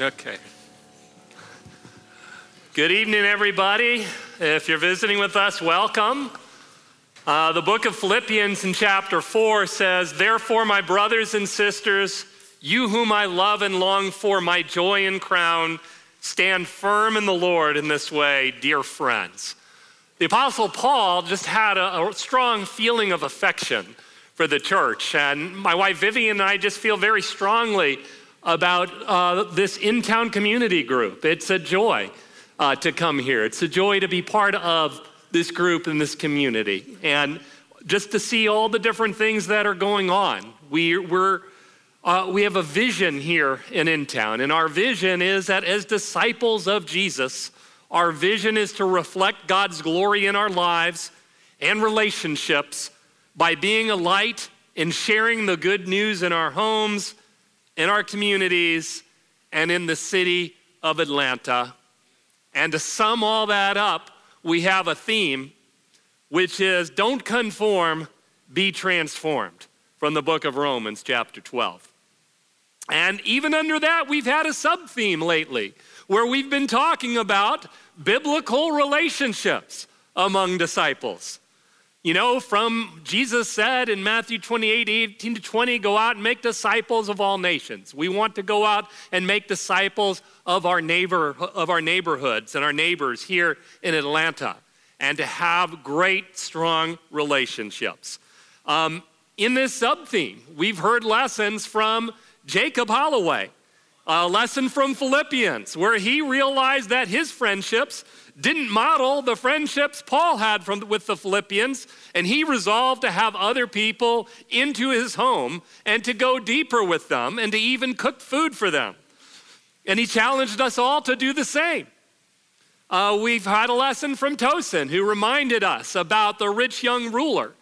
Okay. Good evening, everybody. If you're visiting with us, welcome. Uh, the book of Philippians in chapter 4 says, Therefore, my brothers and sisters, you whom I love and long for, my joy and crown, stand firm in the Lord in this way, dear friends. The Apostle Paul just had a, a strong feeling of affection for the church. And my wife Vivian and I just feel very strongly about uh, this in town community group. It's a joy uh, to come here, it's a joy to be part of this group and this community. And just to see all the different things that are going on. We, we're, uh, we have a vision here in In Town, and our vision is that as disciples of Jesus, our vision is to reflect God's glory in our lives and relationships by being a light and sharing the good news in our homes, in our communities, and in the city of Atlanta. And to sum all that up, we have a theme, which is don't conform, be transformed, from the book of Romans, chapter 12. And even under that, we've had a sub theme lately where we've been talking about biblical relationships among disciples. You know, from Jesus said in Matthew 28 18 to 20, go out and make disciples of all nations. We want to go out and make disciples of our neighbor of our neighborhoods and our neighbors here in Atlanta and to have great, strong relationships. Um, in this sub theme, we've heard lessons from Jacob Holloway, a lesson from Philippians, where he realized that his friendships didn't model the friendships Paul had from, with the Philippians, and he resolved to have other people into his home and to go deeper with them and to even cook food for them. And he challenged us all to do the same. Uh, we've had a lesson from Tosin who reminded us about the rich young ruler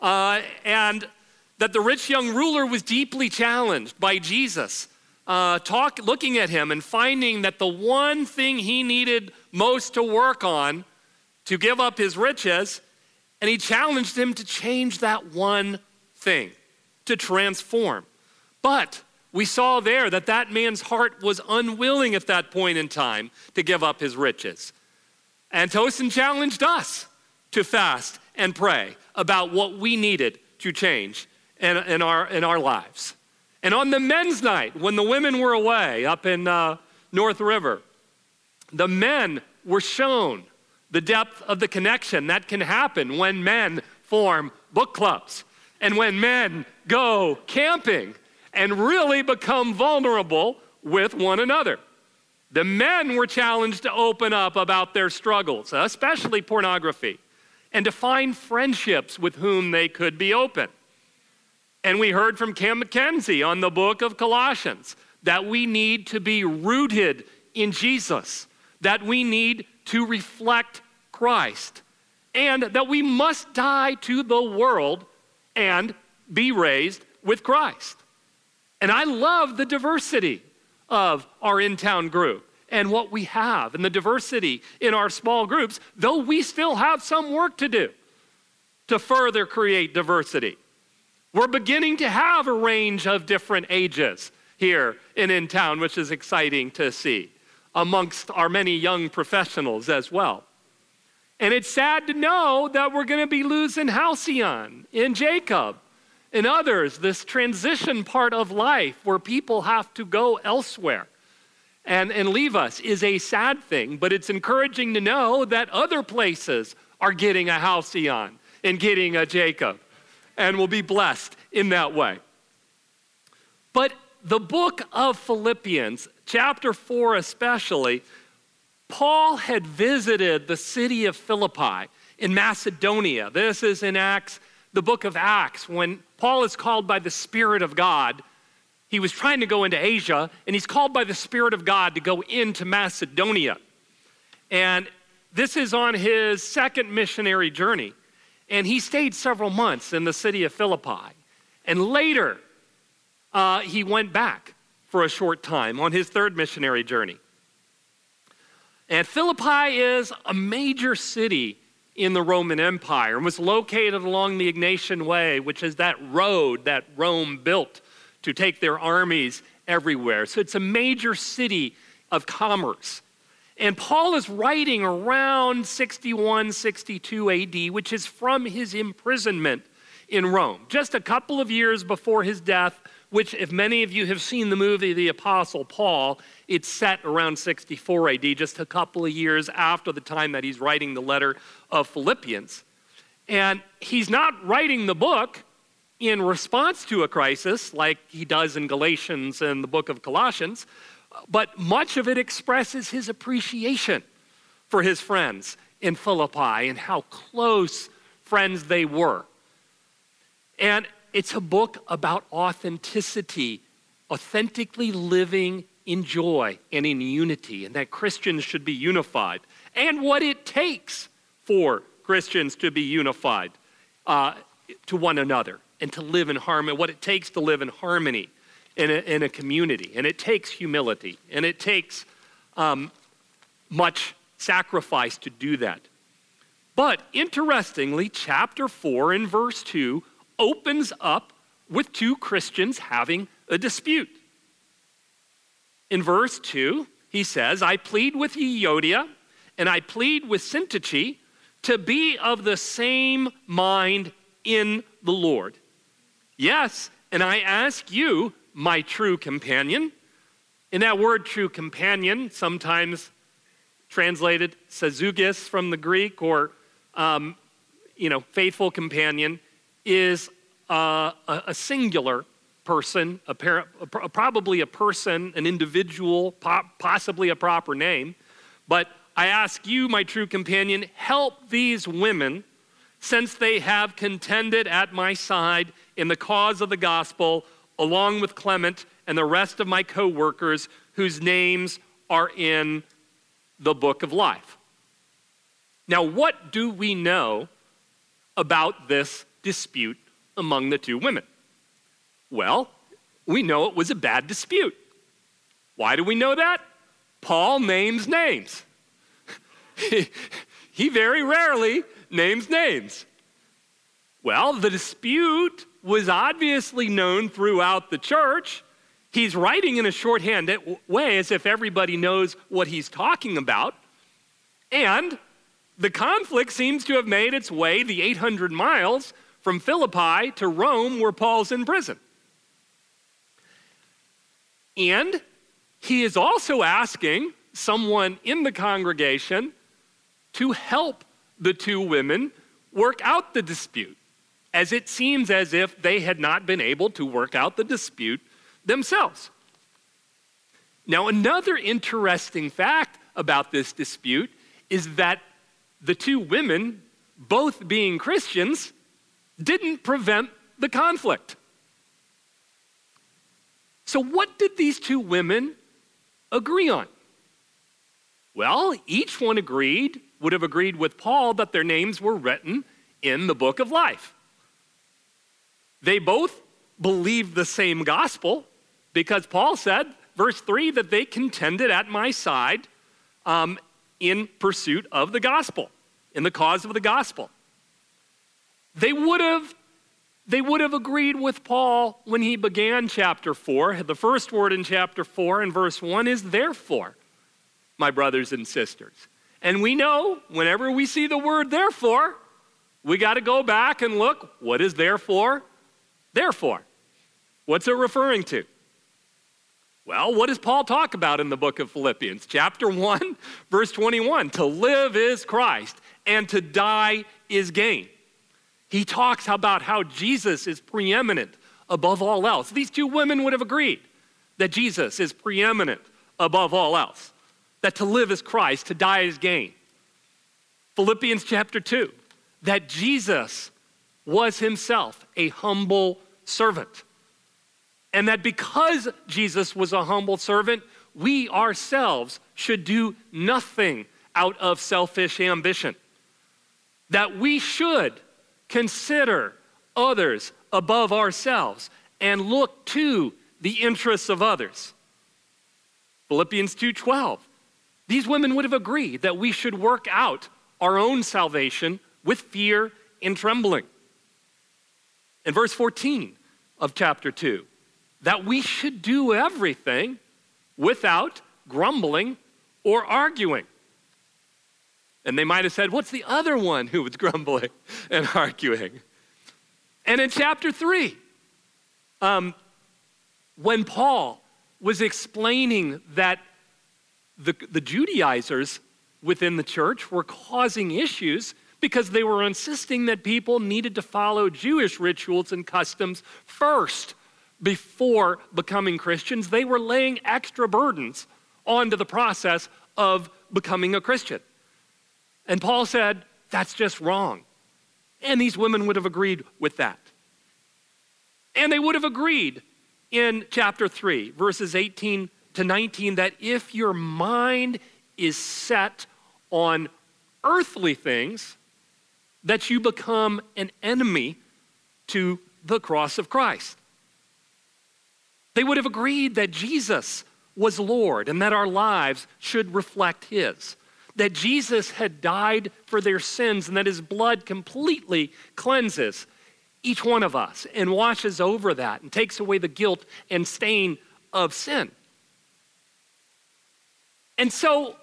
uh, and that the rich young ruler was deeply challenged by Jesus uh, talk, looking at him and finding that the one thing he needed most to work on to give up his riches, and he challenged him to change that one thing, to transform. But we saw there that that man's heart was unwilling at that point in time to give up his riches. And Tosin challenged us to fast and pray about what we needed to change in, in, our, in our lives. And on the men's night, when the women were away up in uh, North River, the men were shown the depth of the connection that can happen when men form book clubs and when men go camping and really become vulnerable with one another. The men were challenged to open up about their struggles, especially pornography, and to find friendships with whom they could be open. And we heard from Cam McKenzie on the book of Colossians that we need to be rooted in Jesus, that we need to reflect Christ, and that we must die to the world and be raised with Christ. And I love the diversity of our in town group and what we have and the diversity in our small groups, though we still have some work to do to further create diversity. We're beginning to have a range of different ages here in in town, which is exciting to see amongst our many young professionals as well. And it's sad to know that we're going to be losing Halcyon and Jacob and others, this transition part of life where people have to go elsewhere and, and leave us is a sad thing, but it's encouraging to know that other places are getting a Halcyon and getting a Jacob and will be blessed in that way. But the book of Philippians, chapter 4 especially, Paul had visited the city of Philippi in Macedonia. This is in Acts, the book of Acts, when Paul is called by the Spirit of God. He was trying to go into Asia, and he's called by the Spirit of God to go into Macedonia. And this is on his second missionary journey. And he stayed several months in the city of Philippi. And later, uh, he went back for a short time on his third missionary journey. And Philippi is a major city in the Roman Empire and was located along the Egnatian Way, which is that road that Rome built to take their armies everywhere. So it's a major city of commerce. And Paul is writing around 61, 62 AD, which is from his imprisonment in Rome, just a couple of years before his death, which, if many of you have seen the movie The Apostle Paul, it's set around 64 AD, just a couple of years after the time that he's writing the letter of Philippians. And he's not writing the book in response to a crisis like he does in Galatians and the book of Colossians, but much of it expresses his appreciation for his friends in Philippi and how close friends they were. And it's a book about authenticity, authentically living in joy and in unity, and that Christians should be unified, and what it takes for Christians to be unified uh, to one another and to live in harmony, what it takes to live in harmony in a, in a community. And it takes humility, and it takes um, much sacrifice to do that. But interestingly, chapter 4 and verse 2 opens up with two Christians having a dispute. In verse 2, he says, I plead with Euodia and I plead with Syntyche to be of the same mind in the Lord. Yes, and I ask you, my true companion. In that word, true companion, sometimes translated sazugis from the Greek, or um, you know, faithful companion, is uh, a, a, singular person, a par- a, probably a person, an individual, po- possibly a proper name. But I ask you, my true companion, help these women, since they have contended at my side in the cause of the gospel, along with Clement and the rest of my co workers whose names are in the book of life. Now, what do we know about this dispute among the two women? Well, we know it was a bad dispute. Why do we know that? Paul names names. he very rarely names names. Well, the dispute was obviously known throughout the church. He's writing in a shorthand way as if everybody knows what he's talking about. And the conflict seems to have made its way the 800 miles from Philippi to Rome, where Paul's in prison. And he is also asking someone in the congregation to help the two women work out the dispute, as it seems as if they had not been able to work out the dispute themselves. Now, another interesting fact about this dispute is that the two women, both being Christians, didn't prevent the conflict. So, what did these two women agree on? Well, each one agreed, would have agreed with Paul, that their names were written in the book of life. They both believed the same gospel because Paul said, verse 3, that they contended at my side um, in pursuit of the gospel, in the cause of the gospel. They would have they would have agreed with Paul when he began chapter 4. The first word in chapter 4 in verse 1 is therefore, my brothers and sisters. And we know whenever we see the word therefore, we got to go back and look what is therefore? Therefore. What's it referring to? Well, what does Paul talk about in the book of Philippians? Chapter 1, verse 21 To live is Christ, and to die is gain. He talks about how Jesus is preeminent above all else. These two women would have agreed that Jesus is preeminent above all else, that to live is Christ, to die is gain. Philippians chapter 2, that Jesus was himself a humble servant. And that because Jesus was a humble servant, we ourselves should do nothing out of selfish ambition. That we should consider others above ourselves and look to the interests of others. Philippians 2:12. These women would have agreed that we should work out our own salvation with fear and trembling. In verse 14 of chapter 2, that we should do everything without grumbling or arguing. And they might have said, What's the other one who was grumbling and arguing? And in chapter 3, um, when Paul was explaining that the, the Judaizers within the church were causing issues because they were insisting that people needed to follow Jewish rituals and customs first before becoming Christians. They were laying extra burdens onto the process of becoming a Christian. And Paul said, that's just wrong. And these women would have agreed with that. And they would have agreed in chapter 3, verses 18 to 19, that if your mind is set on earthly things, that you become an enemy to the cross of Christ. They would have agreed that Jesus was Lord and that our lives should reflect His. That Jesus had died for their sins and that His blood completely cleanses each one of us and washes over that and takes away the guilt and stain of sin. And so,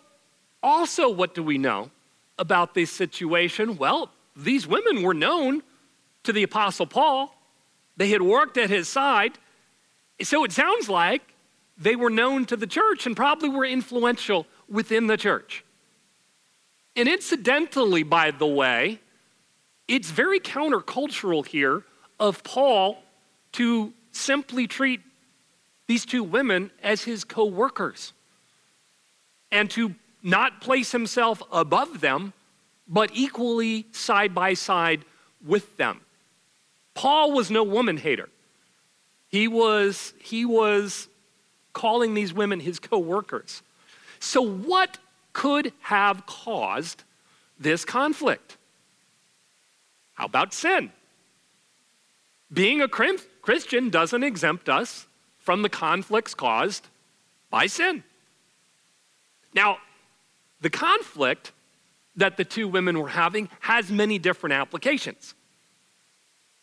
also, what do we know about this situation? Well, these women were known to the Apostle Paul, they had worked at his side. So it sounds like they were known to the church and probably were influential within the church. And incidentally, by the way, it's very countercultural here of Paul to simply treat these two women as his co workers and to not place himself above them, but equally side by side with them. Paul was no woman hater. He was, he was calling these women his co workers. So, what could have caused this conflict? How about sin? Being a Christian doesn't exempt us from the conflicts caused by sin. Now, the conflict that the two women were having has many different applications.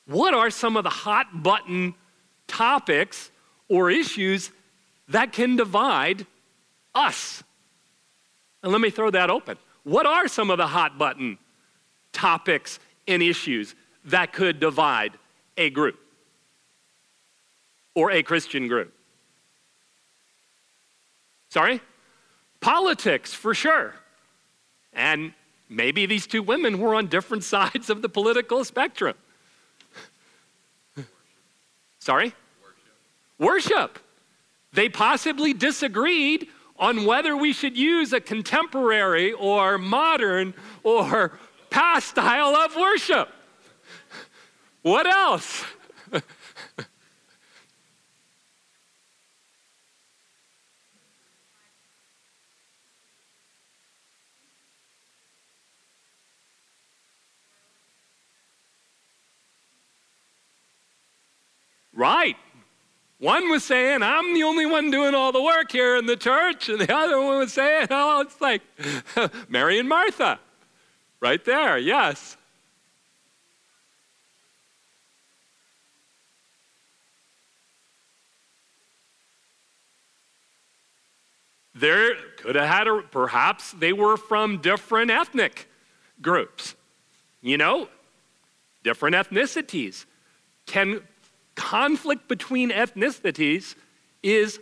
What are some of the hot button topics or issues that can divide us. And let me throw that open. What are some of the hot button topics and issues that could divide a group or a Christian group? Sorry? Politics, for sure. And maybe these two women were on different sides of the political spectrum. Sorry? Worship. Worship. They possibly disagreed on whether we should use a contemporary or modern or past style of worship. What else? Right. One was saying, I'm the only one doing all the work here in the church. And the other one was saying, oh, it's like Mary and Martha. Right there, yes. There could have had a, perhaps they were from different ethnic groups, you know, different ethnicities. Can conflict between ethnicities is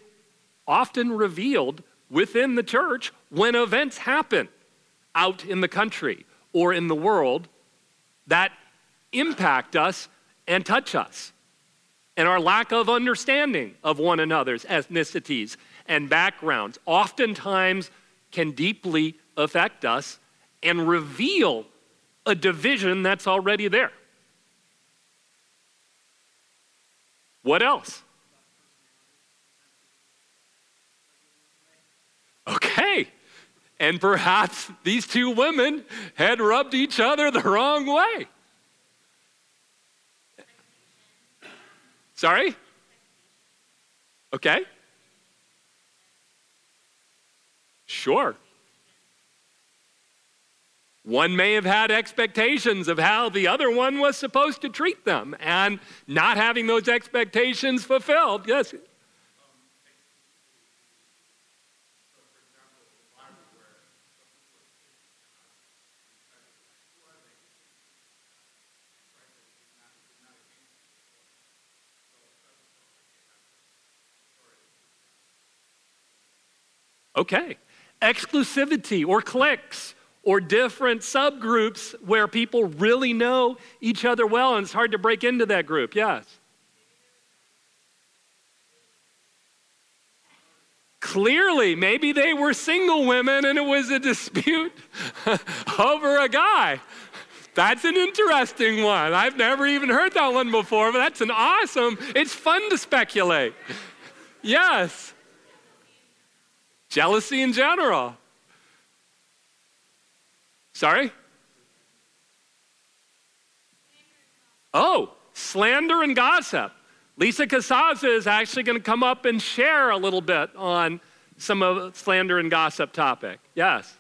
often revealed within the church when events happen out in the country or in the world that impact us and touch us. And our lack of understanding of one another's ethnicities and backgrounds oftentimes can deeply affect us and reveal a division that's already there. What else? Okay. And perhaps these two women had rubbed each other the wrong way. Sorry? Okay. Sure. One may have had expectations of how the other one was supposed to treat them, and not having those expectations fulfilled. Yes. Okay. Exclusivity or cliques or different subgroups where people really know each other well and it's hard to break into that group. Yes. Clearly, maybe they were single women and it was a dispute over a guy. That's an interesting one. I've never even heard that one before, but that's an awesome. It's fun to speculate. Yes. Jealousy in general. Sorry? Oh, slander and gossip. Lisa Casazza is actually going to come up and share a little bit on some of slander and gossip topic. Yes.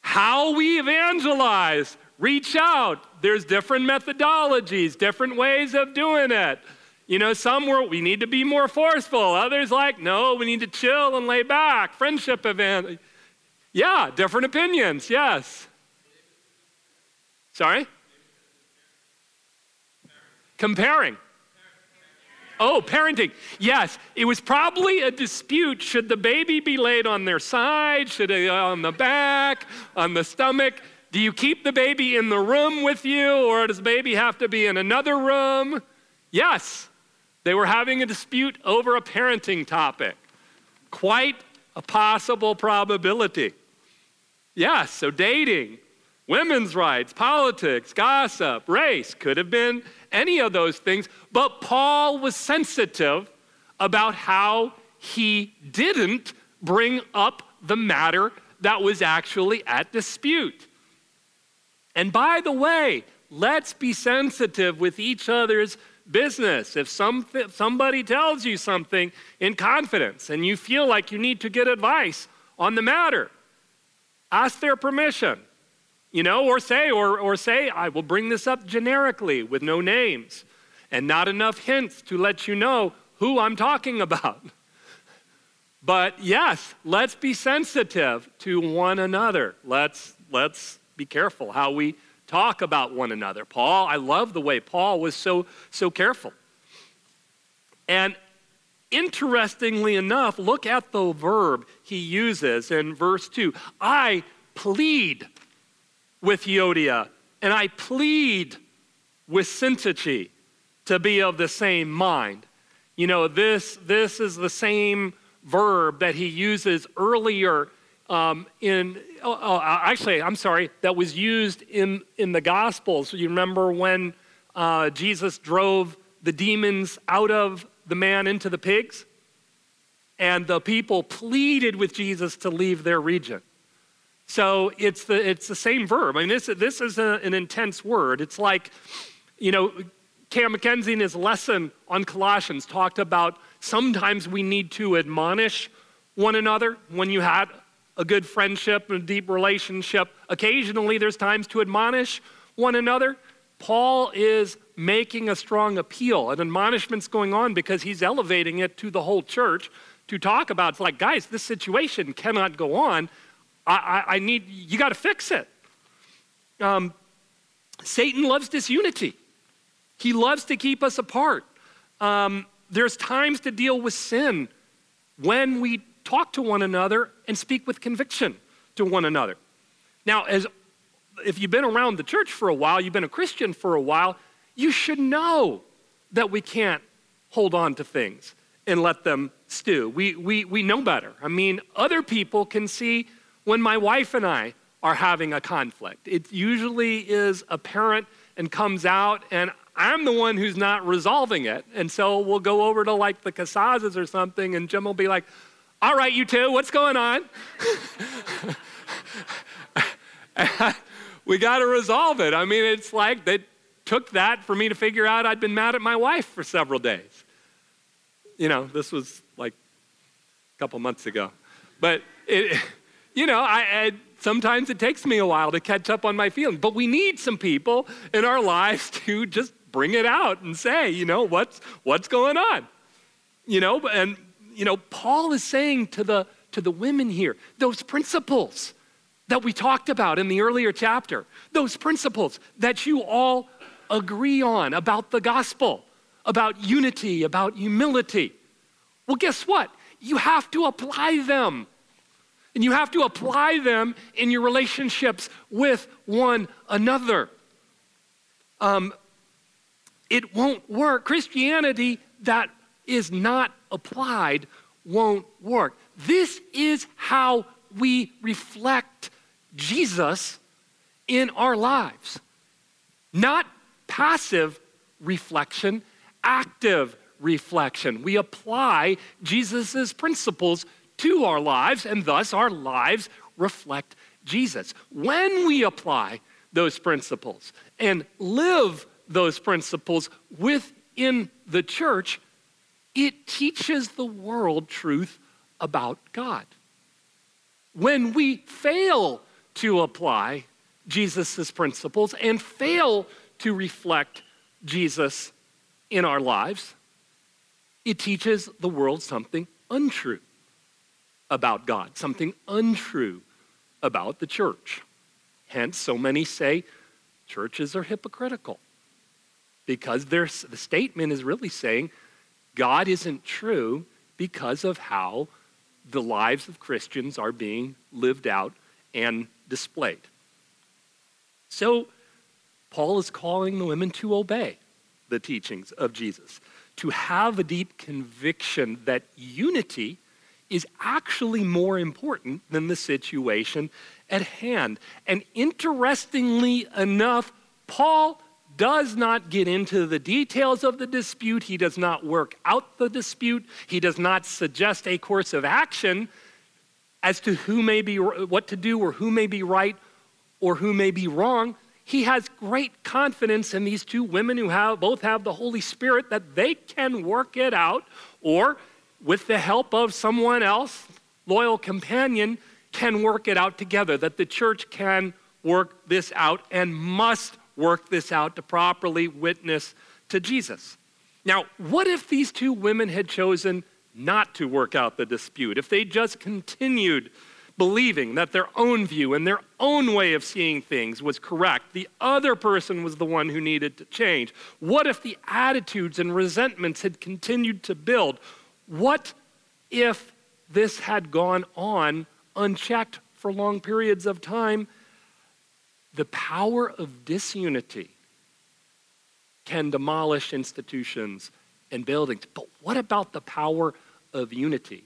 How we evangelize, reach out. There's different methodologies, different ways of doing it. You know, some were, we need to be more forceful. Others like, no, we need to chill and lay back. Friendship event. Yeah, different opinions, yes. Sorry? Comparing. Oh, parenting. Yes, it was probably a dispute. Should the baby be laid on their side? Should it on the back, on the stomach? Do you keep the baby in the room with you, or does the baby have to be in another room? Yes, they were having a dispute over a parenting topic. Quite a possible probability. Yes, so dating, women's rights, politics, gossip, race could have been any of those things. But Paul was sensitive about how he didn't bring up the matter that was actually at dispute. And by the way, let's be sensitive with each other's business. If some, somebody tells you something in confidence and you feel like you need to get advice on the matter, ask their permission. You know, or say, or, or say, I will bring this up generically with no names and not enough hints to let you know who I'm talking about. But yes, let's be sensitive to one another. Let's, let's be careful how we talk about one another. Paul, I love the way Paul was so, so careful. And interestingly enough, look at the verb he uses in verse 2. I plead with Euodia, and I plead with Syntyche to be of the same mind. You know, this, this is the same verb that he uses earlier um, in, oh, oh, actually, I'm sorry, that was used in, in the Gospels. You remember when uh, Jesus drove the demons out of the man into the pigs? And the people pleaded with Jesus to leave their region. So it's the, it's the same verb. I mean, this, this is a, an intense word. It's like, you know, Cam McKenzie in his lesson on Colossians talked about sometimes we need to admonish one another when you had a good friendship and a deep relationship. Occasionally, there's times to admonish one another. Paul is making a strong appeal. An admonishment's going on because he's elevating it to the whole church to talk about. It's like, guys, this situation cannot go on. I, I, I need, you got to fix it. Um, Satan loves disunity, he loves to keep us apart. Um, there's times to deal with sin when we talk to one another and speak with conviction to one another. Now, as if you've been around the church for a while, you've been a Christian for a while, you should know that we can't hold on to things and let them stew. We, we, we know better. I mean, other people can see when my wife and I are having a conflict. It usually is apparent and comes out, and I'm the one who's not resolving it. And so we'll go over to like the Casazzas or something, and Jim will be like, All right, you two, what's going on? we got to resolve it. I mean, it's like they took that for me to figure out I'd been mad at my wife for several days. You know, this was like a couple months ago. But it, you know, I, I, sometimes it takes me a while to catch up on my feelings. But we need some people in our lives to just bring it out and say, you know, what's what's going on? You know, and you know, Paul is saying to the to the women here, those principles that we talked about in the earlier chapter, those principles that you all agree on about the gospel, about unity, about humility. Well, guess what? You have to apply them. And you have to apply them in your relationships with one another. Um, it won't work. Christianity that is not applied won't work. This is how we reflect Jesus in our lives. Not passive reflection, active reflection. We apply Jesus' principles to our lives, and thus our lives reflect Jesus. When we apply those principles and live those principles within the church, it teaches the world truth about God. When we fail to apply Jesus' principles and fail to reflect Jesus in our lives, it teaches the world something untrue about God, something untrue about the church. Hence, so many say churches are hypocritical because the statement is really saying God isn't true because of how the lives of Christians are being lived out and displayed. So, Paul is calling the women to obey the teachings of Jesus, to have a deep conviction that unity is actually more important than the situation at hand. And interestingly enough, Paul does not get into the details of the dispute. He does not work out the dispute. He does not suggest a course of action as to who may be what to do or who may be right or who may be wrong. He has great confidence in these two women who have both have the Holy Spirit that they can work it out or with the help of someone else, loyal companion, can work it out together, that the church can work this out and must work this out to properly witness to Jesus. Now, what if these two women had chosen not to work out the dispute? If they just continued believing that their own view and their own way of seeing things was correct, the other person was the one who needed to change? What if the attitudes and resentments had continued to build? What if this had gone on unchecked for long periods of time? The power of disunity can demolish institutions and buildings. But what about the power of unity?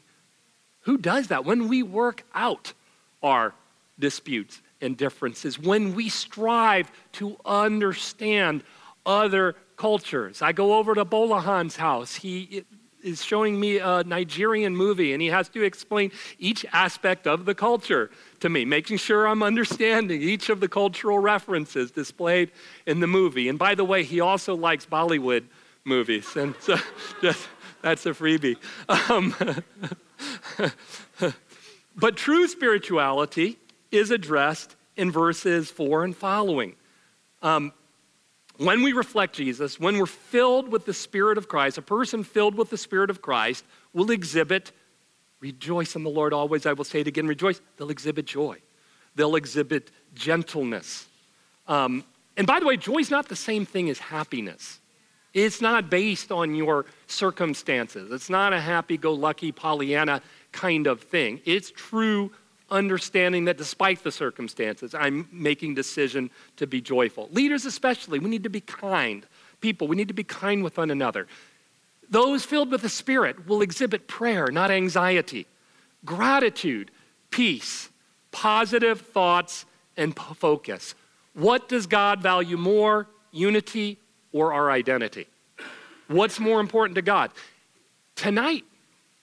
Who does that? When we work out our disputes and differences, when we strive to understand other cultures. I go over to Bolahan's house. He is showing me a Nigerian movie, and he has to explain each aspect of the culture to me, making sure I'm understanding each of the cultural references displayed in the movie. And by the way, he also likes Bollywood movies, and so just, that's a freebie. Um, but true spirituality is addressed in verses four and following. Um, when we reflect Jesus, when we're filled with the Spirit of Christ, a person filled with the Spirit of Christ will exhibit, rejoice in the Lord always, I will say it again, rejoice. They'll exhibit joy, they'll exhibit gentleness. Um, and by the way, joy is not the same thing as happiness. It's not based on your circumstances. It's not a happy go lucky Pollyanna kind of thing. It's true understanding that despite the circumstances, I'm making decision to be joyful. Leaders especially, we need to be kind. People, we need to be kind with one another. Those filled with the Spirit will exhibit prayer, not anxiety, gratitude, peace, positive thoughts, and focus. What does God value more, unity or our identity? What's more important to God? Tonight,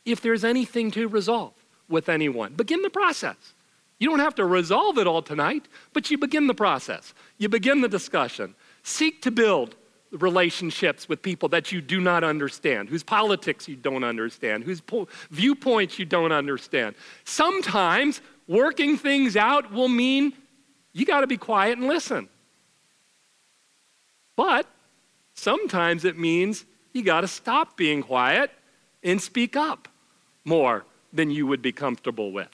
if there's anything to resolve, with anyone. Begin the process. You don't have to resolve it all tonight, but you begin the process. You begin the discussion. Seek to build relationships with people that you do not understand, whose politics you don't understand, whose po- viewpoints you don't understand. Sometimes working things out will mean you got to be quiet and listen. But sometimes it means you got to stop being quiet and speak up more than you would be comfortable with.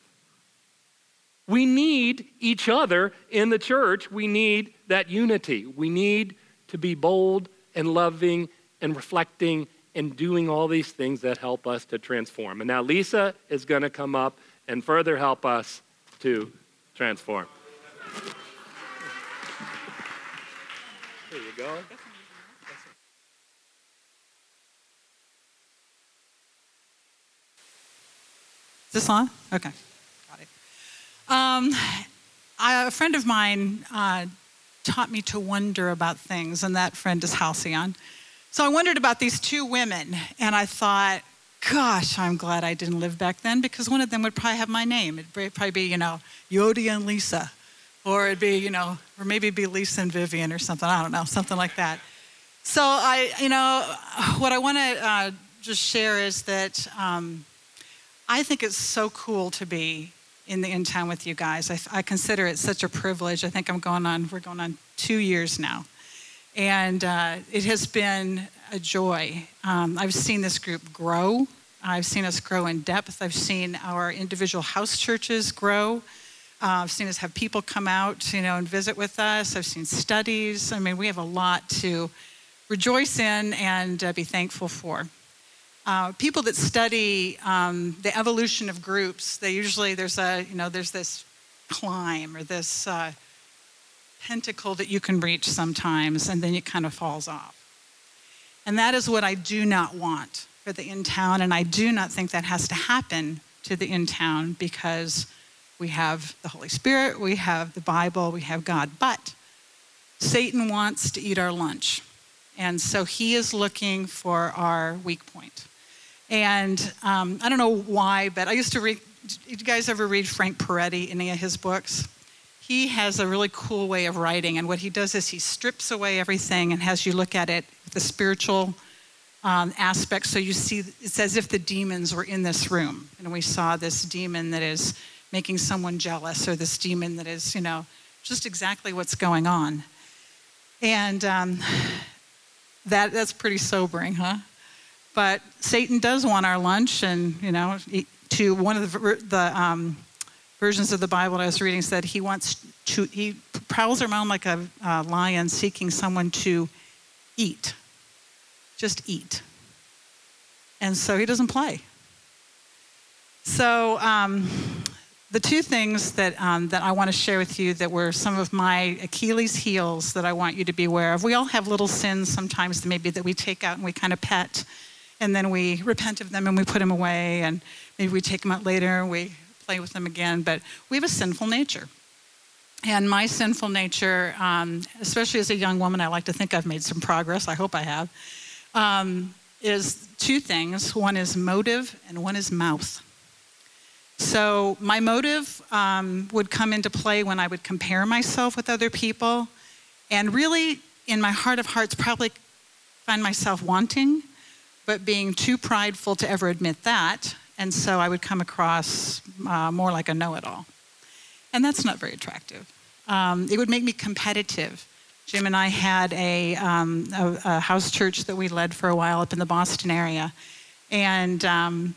We need each other in the church. We need that unity. We need to be bold and loving and reflecting and doing all these things that help us to transform. And now Lisa is going to come up and further help us to transform. Here you go. This on? Okay, got it. Um, I, a friend of mine uh, taught me to wonder about things, and that friend is Halcyon. So I wondered about these two women, and I thought, gosh, I'm glad I didn't live back then because one of them would probably have my name. It'd probably be, you know, Yodia and Lisa, or it'd be, you know, or maybe it'd be Lisa and Vivian or something. I don't know, something like that. So I, you know, what I want to uh, just share is that um, I think it's so cool to be in the in town with you guys. I, I, consider it such a privilege. I think I'm going on, we're going on two years now. And uh, it has been a joy. Um, I've seen this group grow. I've seen us grow in depth. I've seen our individual house churches grow. Uh, I've seen us have people come out, you know, and visit with us. I've seen studies. I mean, we have a lot to rejoice in and uh, be thankful for. Uh, people that study um, the evolution of groups, they usually there's a you know there's this climb or this uh, pentacle that you can reach sometimes, and then it kind of falls off. And that is what I do not want for the in town, and I do not think that has to happen to the in town because we have the Holy Spirit, we have the Bible, we have God, but Satan wants to eat our lunch. And so he is looking for our weak point. And um, I don't know why, but I used to read. Did you guys ever read Frank Peretti, any of his books? He has a really cool way of writing, and what he does is he strips away everything and has you look at it with the spiritual um, aspect. So you see, it's as if the demons were in this room, and we saw this demon that is making someone jealous, or this demon that is, you know, just exactly what's going on. And um, that that's pretty sobering, huh? But Satan does want our lunch, and you know, to one of the, the um, versions of the Bible that I was reading said he wants to. He prowls around like a lion, seeking someone to eat, just eat. And so he doesn't play. So um, the two things that, um, that I want to share with you that were some of my Achilles heels that I want you to be aware of. We all have little sins sometimes that maybe that we take out and we kind of pet and then we repent of them and we put them away, and maybe we take them out later and we play with them again. But we have a sinful nature. And my sinful nature, um, especially as a young woman, I like to think I've made some progress. I hope I have. Um, is two things. One is motive, and one is mouth. So my motive um, would come into play when I would compare myself with other people, and really, in my heart of hearts, probably find myself wanting but being too prideful to ever admit that. And so I would come across uh, more like a know it all. And that's not very attractive. Um, it would make me competitive. Jim and I had a, um, a, a, house church that we led for a while up in the Boston area. And um,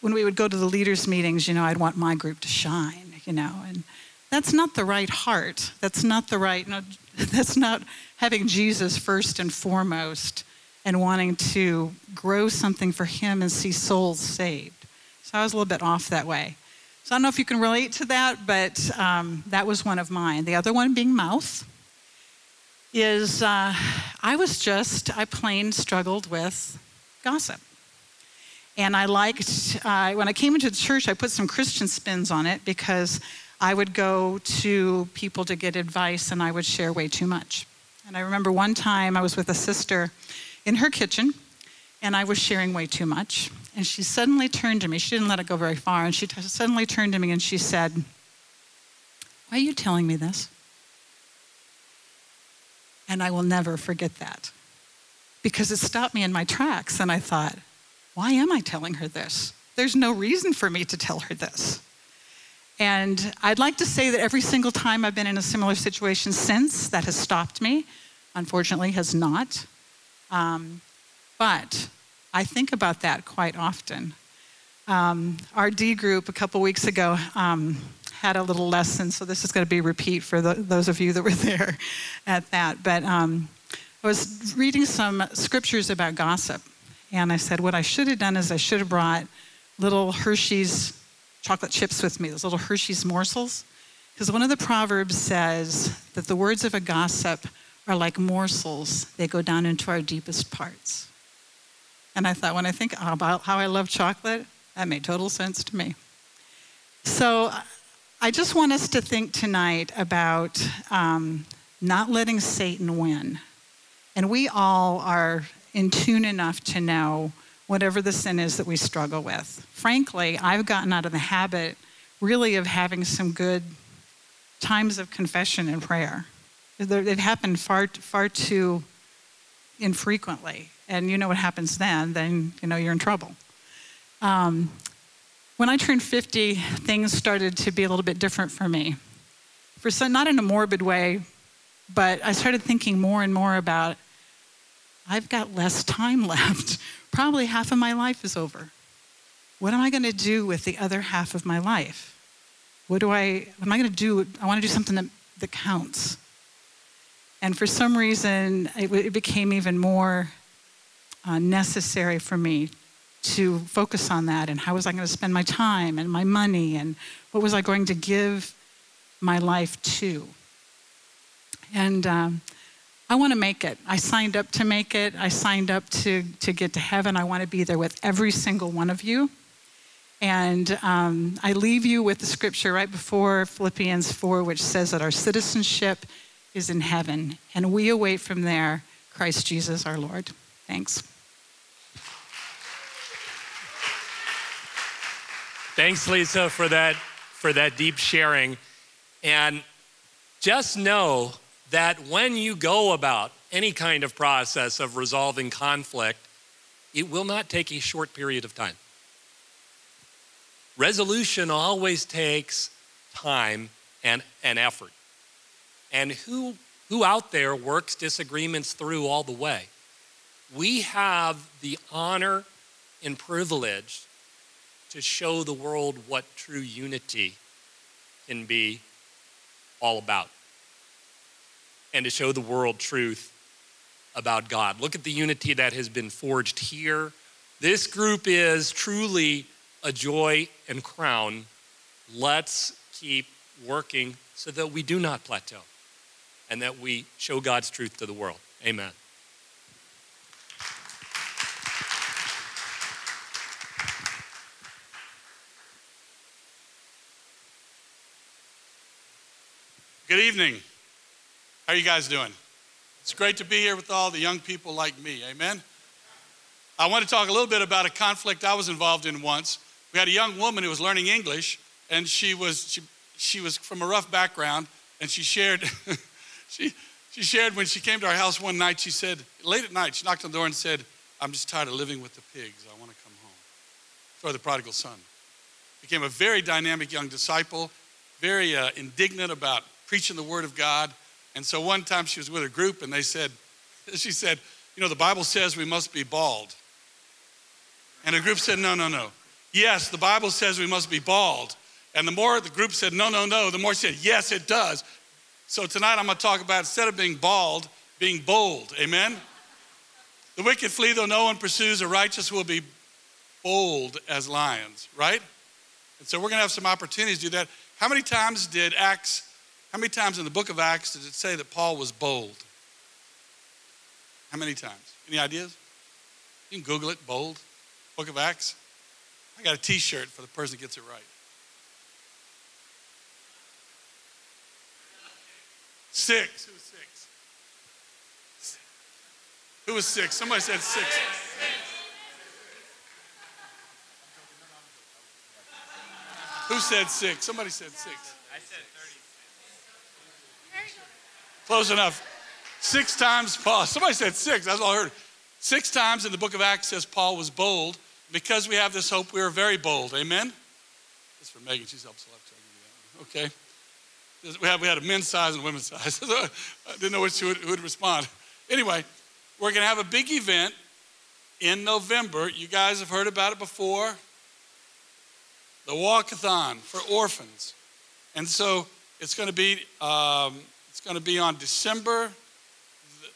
when we would go to the leaders' meetings, you know, I'd want my group to shine, you know. And that's not the right heart. That's not the right, no, that's not having Jesus first and foremost and wanting to grow something for Him and see souls saved. So I was a little bit off that way. So I don't know if you can relate to that, but um, that was one of mine. The other one being mouth is uh, I was just, I plain struggled with gossip. And I liked, uh, when I came into the church, I put some Christian spins on it because I would go to people to get advice and I would share way too much. And I remember one time I was with a sister in her kitchen, and I was sharing way too much. And she suddenly turned to me. She didn't let it go very far. And she t- suddenly turned to me and she said, Why are you telling me this? And I will never forget that because it stopped me in my tracks. And I thought, Why am I telling her this? There's no reason for me to tell her this. And I'd like to say that every single time I've been in a similar situation since, that has stopped me. Unfortunately, has not. Um, but I think about that quite often. Um, our D group a couple weeks ago um, had a little lesson, so this is going to be repeat for the, those of you that were there at that. But um, I was reading some scriptures about gossip, and I said, What I should have done is I should have brought little Hershey's chocolate chips with me, those little Hershey's morsels. Because one of the Proverbs says that the words of a gossip are like morsels, they go down into our deepest parts. And I thought, when I think about how I love chocolate, that made total sense to me. So I just want us to think tonight about um, not letting Satan win. And we all are in tune enough to know whatever the sin is that we struggle with. Frankly, I've gotten out of the habit really of having some good times of confession and prayer. They've happened far, far too infrequently. And you know what happens then, then you know you're in trouble. Um, when I turned 50, things started to be a little bit different for me. For some, not in a morbid way, but I started thinking more and more about I've got less time left. Probably half of my life is over. What am I going to do with the other half of my life? What do I, am I going to do? I want to do something that, that counts. And for some reason, it, it became even more uh, necessary for me to focus on that and how was I going to spend my time and my money and what was I going to give my life to. And um, I want to make it. I signed up to make it. I signed up to, to get to heaven. I want to be there with every single one of you. And um, I leave you with the scripture right before Philippians 4, which says that our citizenship is in heaven, and we await from there Christ Jesus our Lord. Thanks. Thanks, Lisa, for that, for that deep sharing. And just know that when you go about any kind of process of resolving conflict, it will not take a short period of time. Resolution always takes time and, and effort. And who, who out there works disagreements through all the way? We have the honor and privilege to show the world what true unity can be all about and to show the world truth about God. Look at the unity that has been forged here. This group is truly a joy and crown. Let's keep working so that we do not plateau and that we show God's truth to the world. Amen. Good evening. How are you guys doing? It's great to be here with all the young people like me. Amen. I want to talk a little bit about a conflict I was involved in once. We had a young woman who was learning English, and she was she, she was from a rough background, and she shared she she shared when she came to our house one night. She said late at night, she knocked on the door and said, "I'm just tired of living with the pigs. I want to come home." For the prodigal son, became a very dynamic young disciple, very uh, indignant about preaching the word of God. And so one time she was with a group and they said, she said, you know, the Bible says we must be bald. And the group said, no, no, no. Yes, the Bible says we must be bald. And the more the group said, no, no, no, the more she said, yes, it does. So tonight I'm going to talk about instead of being bald, being bold. Amen? The wicked flee though no one pursues, the righteous will be bold as lions, right? And so we're going to have some opportunities to do that. How many times did Acts how many times in the book of Acts does it say that Paul was bold? How many times? Any ideas? You can Google it, bold, book of Acts. I got a t shirt for the person that gets it right. Six. Who was six? Who was six? Somebody said six. Who said six? Somebody said six. I said Close enough. Six times Paul, somebody said six, that's all I heard. Six times in the book of Acts says Paul was bold. Because we have this hope, we are very bold. Amen? That's for Megan, she's helped select. Okay. We had, we had a men's size and a women's size. I didn't know which who would, who would respond. Anyway, we're going to have a big event in November. You guys have heard about it before. The walkathon for orphans. And so it's going to be um, it's going to be on December. The,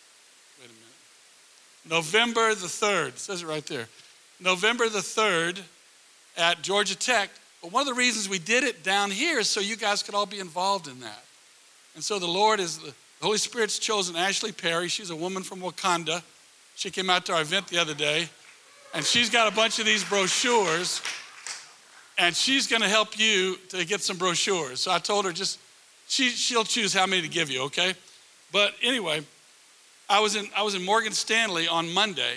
wait a minute. November the 3rd. It says it right there. November the 3rd at Georgia Tech. But one of the reasons we did it down here is so you guys could all be involved in that. And so the Lord is, the Holy Spirit's chosen Ashley Perry. She's a woman from Wakanda. She came out to our event the other day, and she's got a bunch of these brochures, and she's going to help you to get some brochures. So I told her just, she, she'll choose how many to give you, okay? But anyway, I was, in, I was in Morgan Stanley on Monday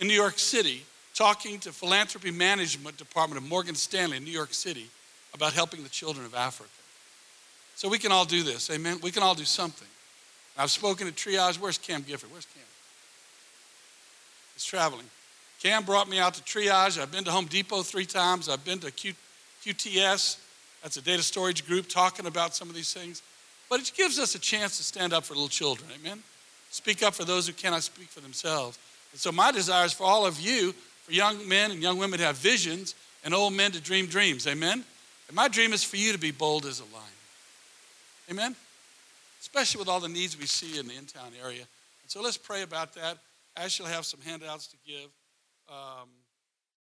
in New York City talking to philanthropy management department of Morgan Stanley in New York City about helping the children of Africa. So we can all do this, amen? We can all do something. I've spoken to triage. Where's Cam Gifford? Where's Cam? He's traveling. Cam brought me out to triage. I've been to Home Depot three times. I've been to Q, QTS, that's a data storage group, talking about some of these things. But it gives us a chance to stand up for little children, amen? Speak up for those who cannot speak for themselves. And so, my desire is for all of you, for young men and young women to have visions, and old men to dream dreams, amen? And my dream is for you to be bold as a lion, amen? Especially with all the needs we see in the in town area. And so, let's pray about that. Ash will have some handouts to give. Um,